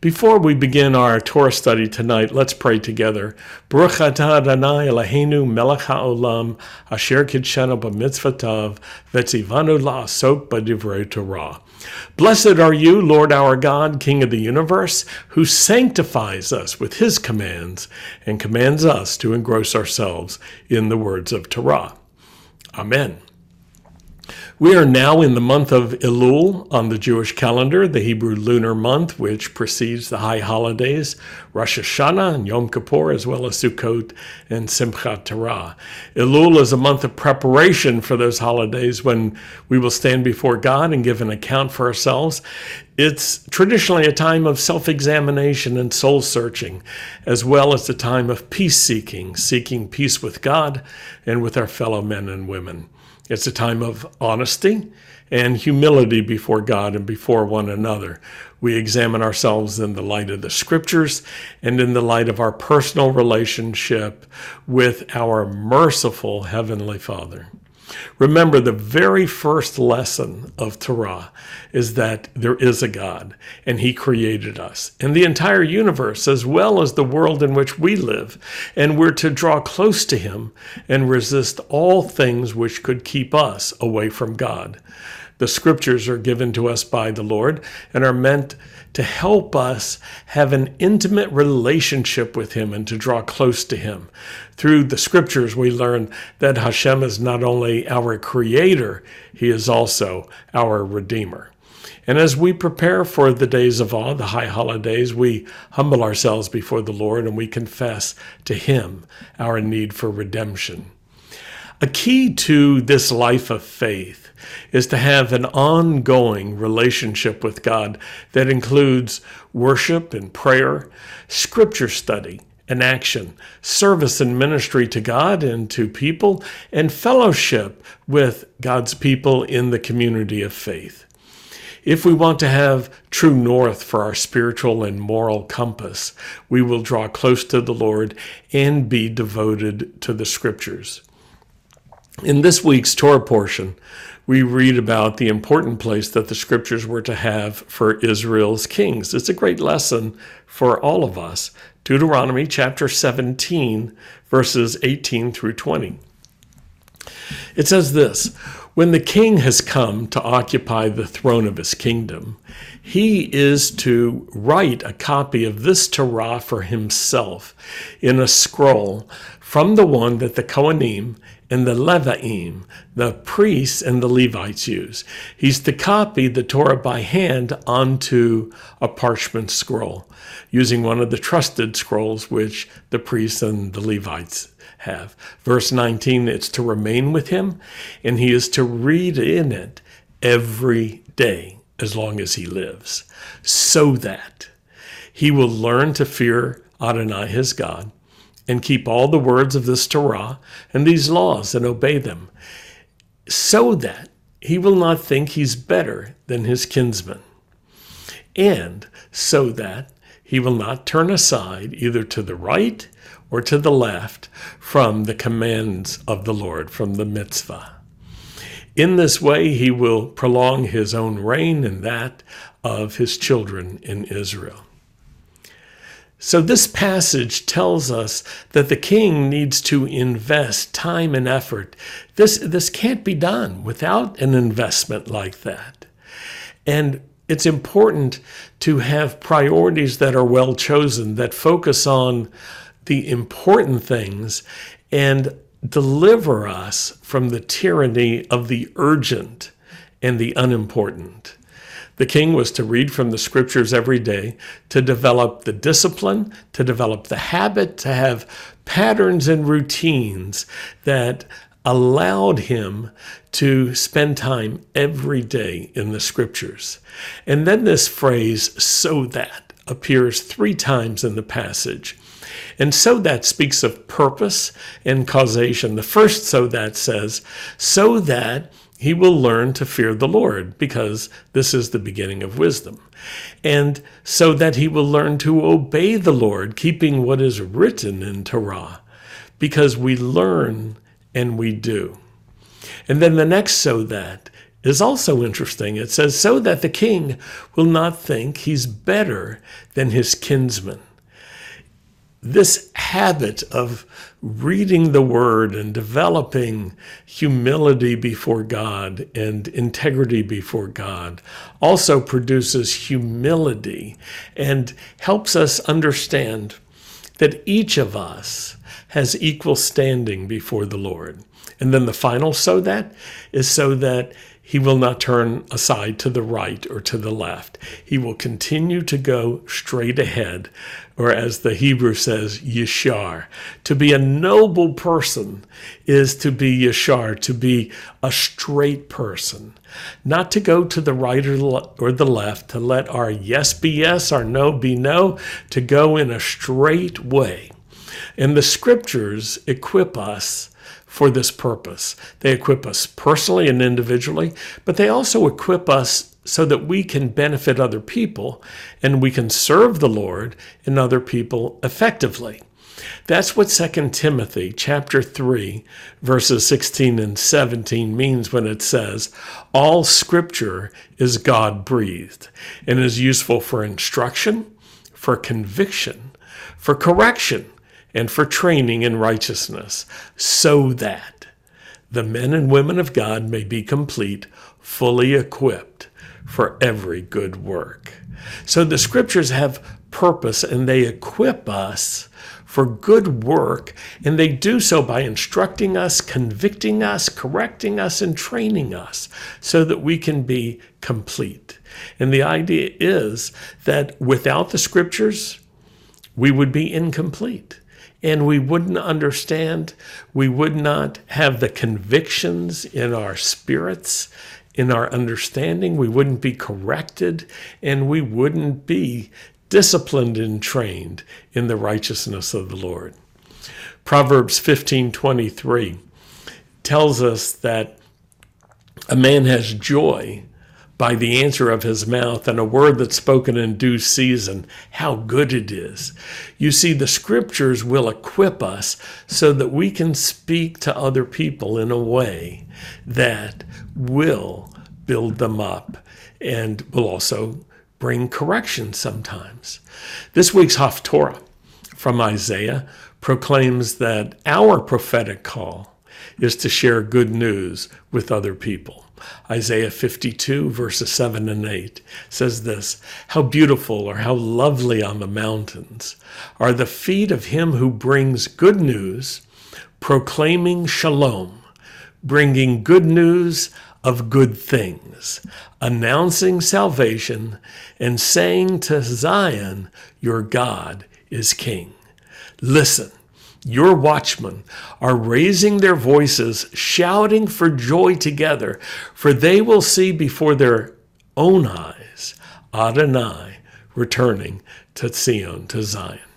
Before we begin our Torah study tonight, let's pray together. Baruch atah Adonai Eloheinu melech haolam asher kidshenu b'mitzvotav v'tzivanu la'asok b'divrei Torah. Blessed are you, Lord our God, King of the universe, who sanctifies us with his commands and commands us to engross ourselves in the words of Torah. Amen. We are now in the month of Elul on the Jewish calendar, the Hebrew lunar month, which precedes the high holidays, Rosh Hashanah and Yom Kippur, as well as Sukkot and Simchat Torah. Elul is a month of preparation for those holidays when we will stand before God and give an account for ourselves. It's traditionally a time of self examination and soul searching, as well as a time of peace seeking, seeking peace with God and with our fellow men and women. It's a time of honesty and humility before God and before one another. We examine ourselves in the light of the scriptures and in the light of our personal relationship with our merciful Heavenly Father. Remember, the very first lesson of Torah is that there is a God and He created us and the entire universe, as well as the world in which we live. And we're to draw close to Him and resist all things which could keep us away from God. The scriptures are given to us by the Lord and are meant to help us have an intimate relationship with Him and to draw close to Him. Through the scriptures, we learn that Hashem is not only our creator, He is also our Redeemer. And as we prepare for the days of awe, the high holidays, we humble ourselves before the Lord and we confess to Him our need for redemption. A key to this life of faith is to have an ongoing relationship with God that includes worship and prayer, scripture study and action, service and ministry to God and to people, and fellowship with God's people in the community of faith. If we want to have true north for our spiritual and moral compass, we will draw close to the Lord and be devoted to the scriptures. In this week's Torah portion, we read about the important place that the scriptures were to have for Israel's kings. It's a great lesson for all of us. Deuteronomy chapter 17, verses 18 through 20. It says this When the king has come to occupy the throne of his kingdom, he is to write a copy of this Torah for himself in a scroll from the one that the Kohanim and the Levaim, the priests and the Levites use. He's to copy the Torah by hand onto a parchment scroll, using one of the trusted scrolls which the priests and the Levites have. Verse 19, it's to remain with him, and he is to read in it every day as long as he lives, so that he will learn to fear Adonai his God and keep all the words of this Torah and these laws and obey them, so that he will not think he's better than his kinsmen, and so that he will not turn aside either to the right or to the left from the commands of the Lord, from the mitzvah. In this way, he will prolong his own reign and that of his children in Israel. So, this passage tells us that the king needs to invest time and effort. This, this can't be done without an investment like that. And it's important to have priorities that are well chosen, that focus on the important things and deliver us from the tyranny of the urgent and the unimportant. The king was to read from the scriptures every day, to develop the discipline, to develop the habit, to have patterns and routines that allowed him to spend time every day in the scriptures. And then this phrase, so that, appears three times in the passage. And so that speaks of purpose and causation. The first so that says, so that he will learn to fear the Lord because this is the beginning of wisdom. And so that he will learn to obey the Lord, keeping what is written in Torah, because we learn and we do. And then the next so that is also interesting. It says, so that the king will not think he's better than his kinsman. This habit of reading the word and developing humility before God and integrity before God also produces humility and helps us understand that each of us has equal standing before the Lord. And then the final so that is so that he will not turn aside to the right or to the left. He will continue to go straight ahead, or as the Hebrew says, yeshar. To be a noble person is to be yeshar, to be a straight person, not to go to the right or the left, to let our yes be yes, our no be no, to go in a straight way. And the scriptures equip us for this purpose. They equip us personally and individually, but they also equip us so that we can benefit other people and we can serve the Lord and other people effectively. That's what 2 Timothy chapter 3 verses 16 and 17 means when it says all scripture is God breathed and is useful for instruction, for conviction, for correction, and for training in righteousness, so that the men and women of God may be complete, fully equipped for every good work. So the scriptures have purpose and they equip us for good work, and they do so by instructing us, convicting us, correcting us, and training us so that we can be complete. And the idea is that without the scriptures, we would be incomplete and we wouldn't understand. We would not have the convictions in our spirits, in our understanding. We wouldn't be corrected, and we wouldn't be disciplined and trained in the righteousness of the Lord. Proverbs 15:23 tells us that a man has joy by the answer of his mouth and a word that's spoken in due season, how good it is. You see, the scriptures will equip us so that we can speak to other people in a way that will build them up and will also bring correction sometimes. This week's Haftorah from Isaiah proclaims that our prophetic call is to share good news with other people. Isaiah 52, verses 7 and 8 says this How beautiful or how lovely on the mountains are the feet of him who brings good news, proclaiming shalom, bringing good news of good things, announcing salvation, and saying to Zion, Your God is King. Listen your watchmen are raising their voices, shouting for joy together, for they will see before their own eyes Adonai returning to Zion, to Zion.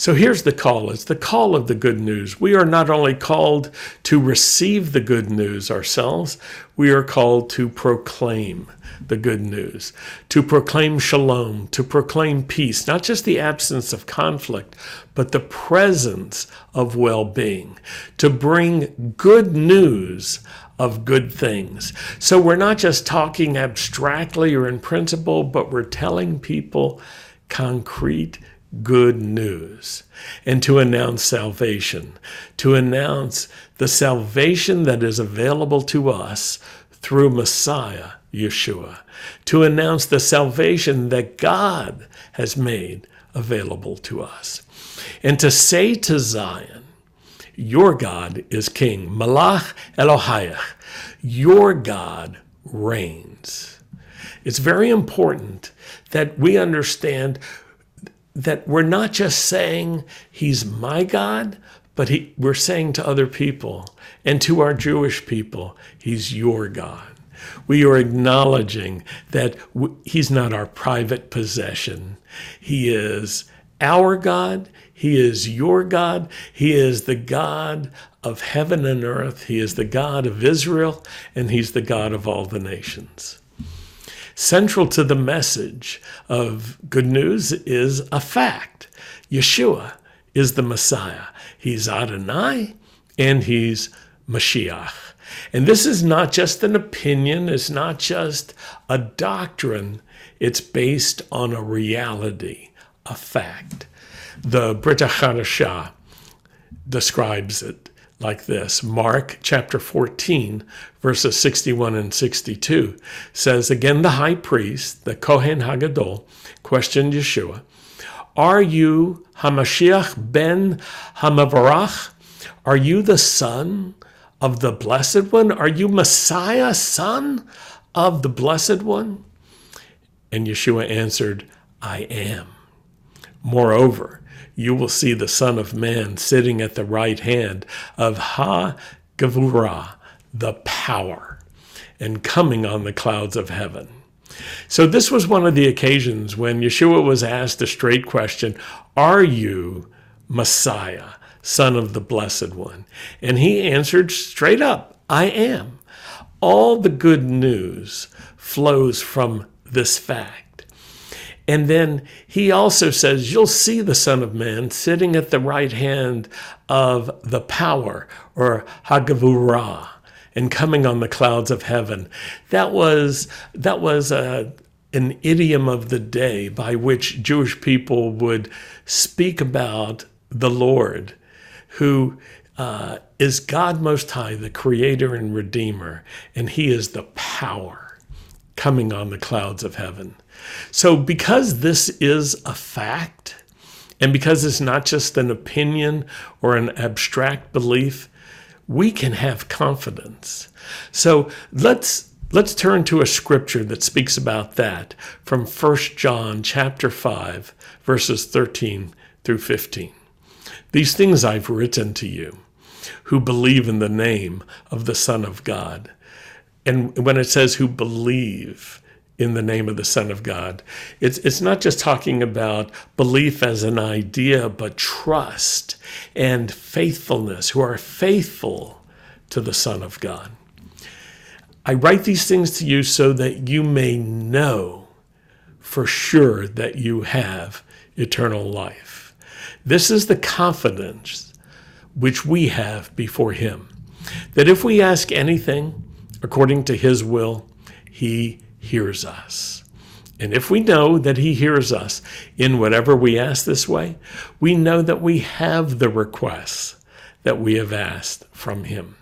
So here's the call it's the call of the good news. We are not only called to receive the good news ourselves, we are called to proclaim the good news, to proclaim shalom, to proclaim peace, not just the absence of conflict, but the presence of well being, to bring good news of good things. So we're not just talking abstractly or in principle, but we're telling people concrete good news and to announce salvation, to announce the salvation that is available to us through Messiah, Yeshua, to announce the salvation that God has made available to us, and to say to Zion, Your God is King, Malach Elohayach, your God reigns. It's very important that we understand that we're not just saying he's my God, but he, we're saying to other people and to our Jewish people, he's your God. We are acknowledging that he's not our private possession. He is our God. He is your God. He is the God of heaven and earth. He is the God of Israel, and he's the God of all the nations. Central to the message of good news is a fact Yeshua is the Messiah. He's Adonai and he's Mashiach. And this is not just an opinion, it's not just a doctrine, it's based on a reality, a fact. The Brit Hadashah describes it like this Mark chapter 14, verses 61 and 62 says, Again, the high priest, the Kohen Hagadol, questioned Yeshua, Are you Hamashiach ben Hamavarach? Are you the son of the Blessed One? Are you Messiah, son of the Blessed One? And Yeshua answered, I am. Moreover, you will see the Son of Man sitting at the right hand of Ha Gavurah, the power, and coming on the clouds of heaven. So, this was one of the occasions when Yeshua was asked a straight question Are you Messiah, Son of the Blessed One? And he answered straight up, I am. All the good news flows from this fact. And then he also says, You'll see the Son of Man sitting at the right hand of the power, or Hagavurah, and coming on the clouds of heaven. That was, that was a, an idiom of the day by which Jewish people would speak about the Lord, who uh, is God Most High, the Creator and Redeemer, and He is the power coming on the clouds of heaven. So, because this is a fact, and because it's not just an opinion or an abstract belief, we can have confidence. So, let's let's turn to a scripture that speaks about that from 1 John chapter 5 verses 13 through 15. These things I've written to you who believe in the name of the Son of God and when it says who believe in the name of the Son of God, it's, it's not just talking about belief as an idea, but trust and faithfulness, who are faithful to the Son of God. I write these things to you so that you may know for sure that you have eternal life. This is the confidence which we have before Him. That if we ask anything according to his will, he hears us. And if we know that he hears us in whatever we ask this way, we know that we have the requests that we have asked from him.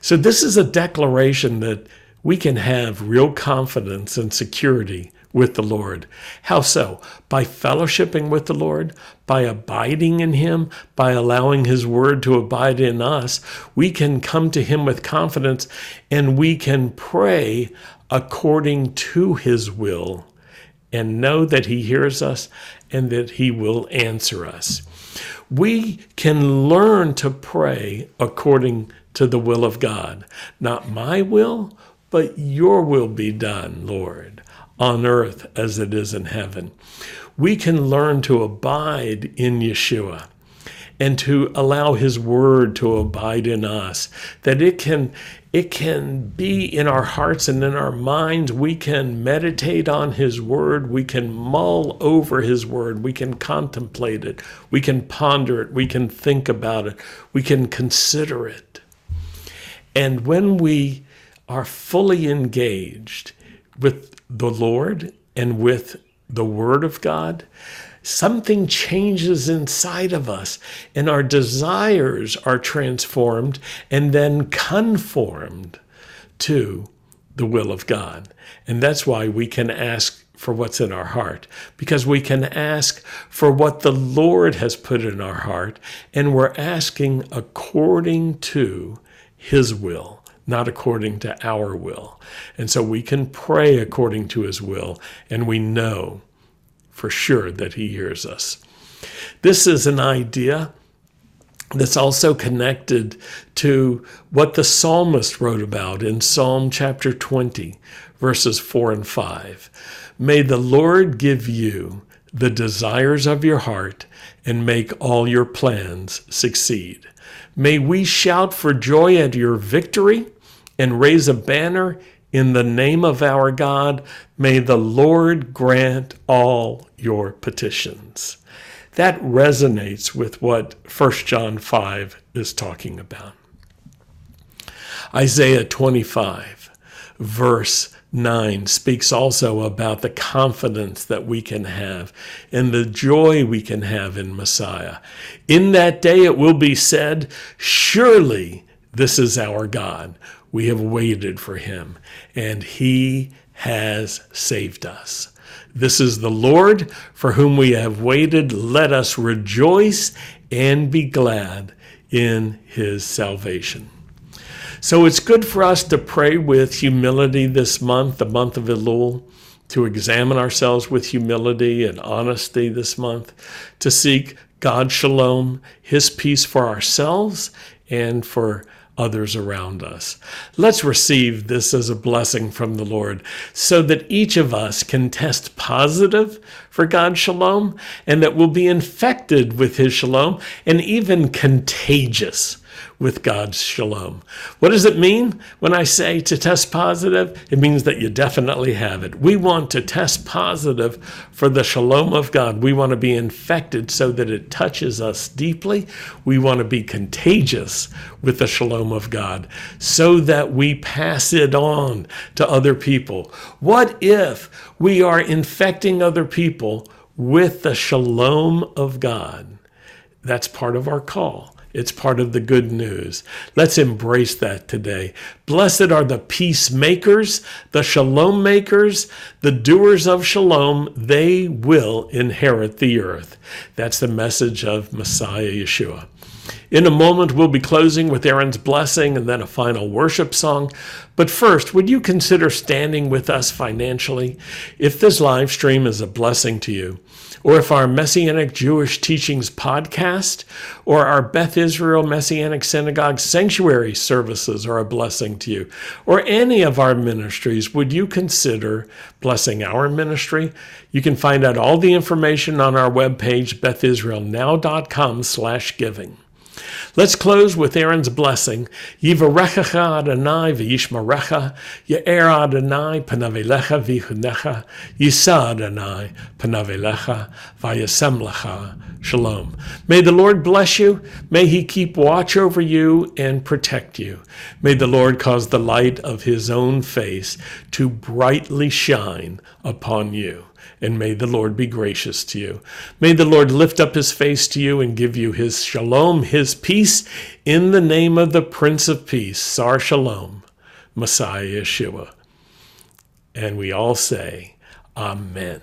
So, this is a declaration that we can have real confidence and security with the Lord. How so? By fellowshipping with the Lord, by abiding in Him, by allowing His Word to abide in us, we can come to Him with confidence and we can pray according to His will and know that He hears us and that He will answer us. We can learn to pray according to the will of God. Not my will, but your will be done, Lord on earth as it is in heaven. We can learn to abide in Yeshua and to allow his word to abide in us that it can it can be in our hearts and in our minds. We can meditate on his word. We can mull over his word. We can contemplate it. We can ponder it. We can think about it. We can consider it. And when we are fully engaged with the Lord and with the Word of God, something changes inside of us and our desires are transformed and then conformed to the will of God. And that's why we can ask for what's in our heart, because we can ask for what the Lord has put in our heart, and we're asking according to His will not according to our will. And so we can pray according to his will, and we know for sure that he hears us. This is an idea that's also connected to what the psalmist wrote about in Psalm chapter 20, verses 4 and 5. May the Lord give you the desires of your heart and make all your plans succeed. May we shout for joy at your victory and raise a banner in the name of our God. May the Lord grant all your petitions. That resonates with what 1 John 5 is talking about. Isaiah 25, verse 9 speaks also about the confidence that we can have and the joy we can have in Messiah. In that day it will be said, Surely this is our God. We have waited for him, and he has saved us. This is the Lord for whom we have waited. Let us rejoice and be glad in his salvation. So it's good for us to pray with humility this month, the month of Elul, to examine ourselves with humility and honesty this month, to seek God's shalom, his peace for ourselves and for others around us. Let's receive this as a blessing from the Lord so that each of us can test positive for God's shalom and that we'll be infected with his shalom and even contagious with God's shalom. What does it mean when I say to test positive? It means that you definitely have it. We want to test positive for the shalom of God. We want to be infected so that it touches us deeply. We want to be contagious with the shalom of God so that we pass it on to other people. What if we are infecting other people with the shalom of God? That's part of our call. It's part of the good news. Let's embrace that today. Blessed are the peacemakers, the shalom makers, the doers of shalom. They will inherit the earth. That's the message of Messiah Yeshua. In a moment, we'll be closing with Aaron's blessing and then a final worship song. But first, would you consider standing with us financially? If this live stream is a blessing to you, or if our Messianic Jewish Teachings podcast or our Beth Israel Messianic Synagogue sanctuary services are a blessing to you, or any of our ministries, would you consider blessing our ministry? You can find out all the information on our webpage, bethisraelnow.com slash giving. Let's close with Aaron's blessing. Yivarechacha Adonai v'yishmarecha, Ye'er Adonai panavelecha v'chunecha, Yisa Adonai panavelecha v'yasem Shalom. May the Lord bless you. May he keep watch over you and protect you. May the Lord cause the light of his own face to brightly shine upon you and may the Lord be gracious to you. May the Lord lift up his face to you and give you his shalom, his peace, in the name of the Prince of Peace, Sar Shalom, Messiah Yeshua. And we all say, Amen.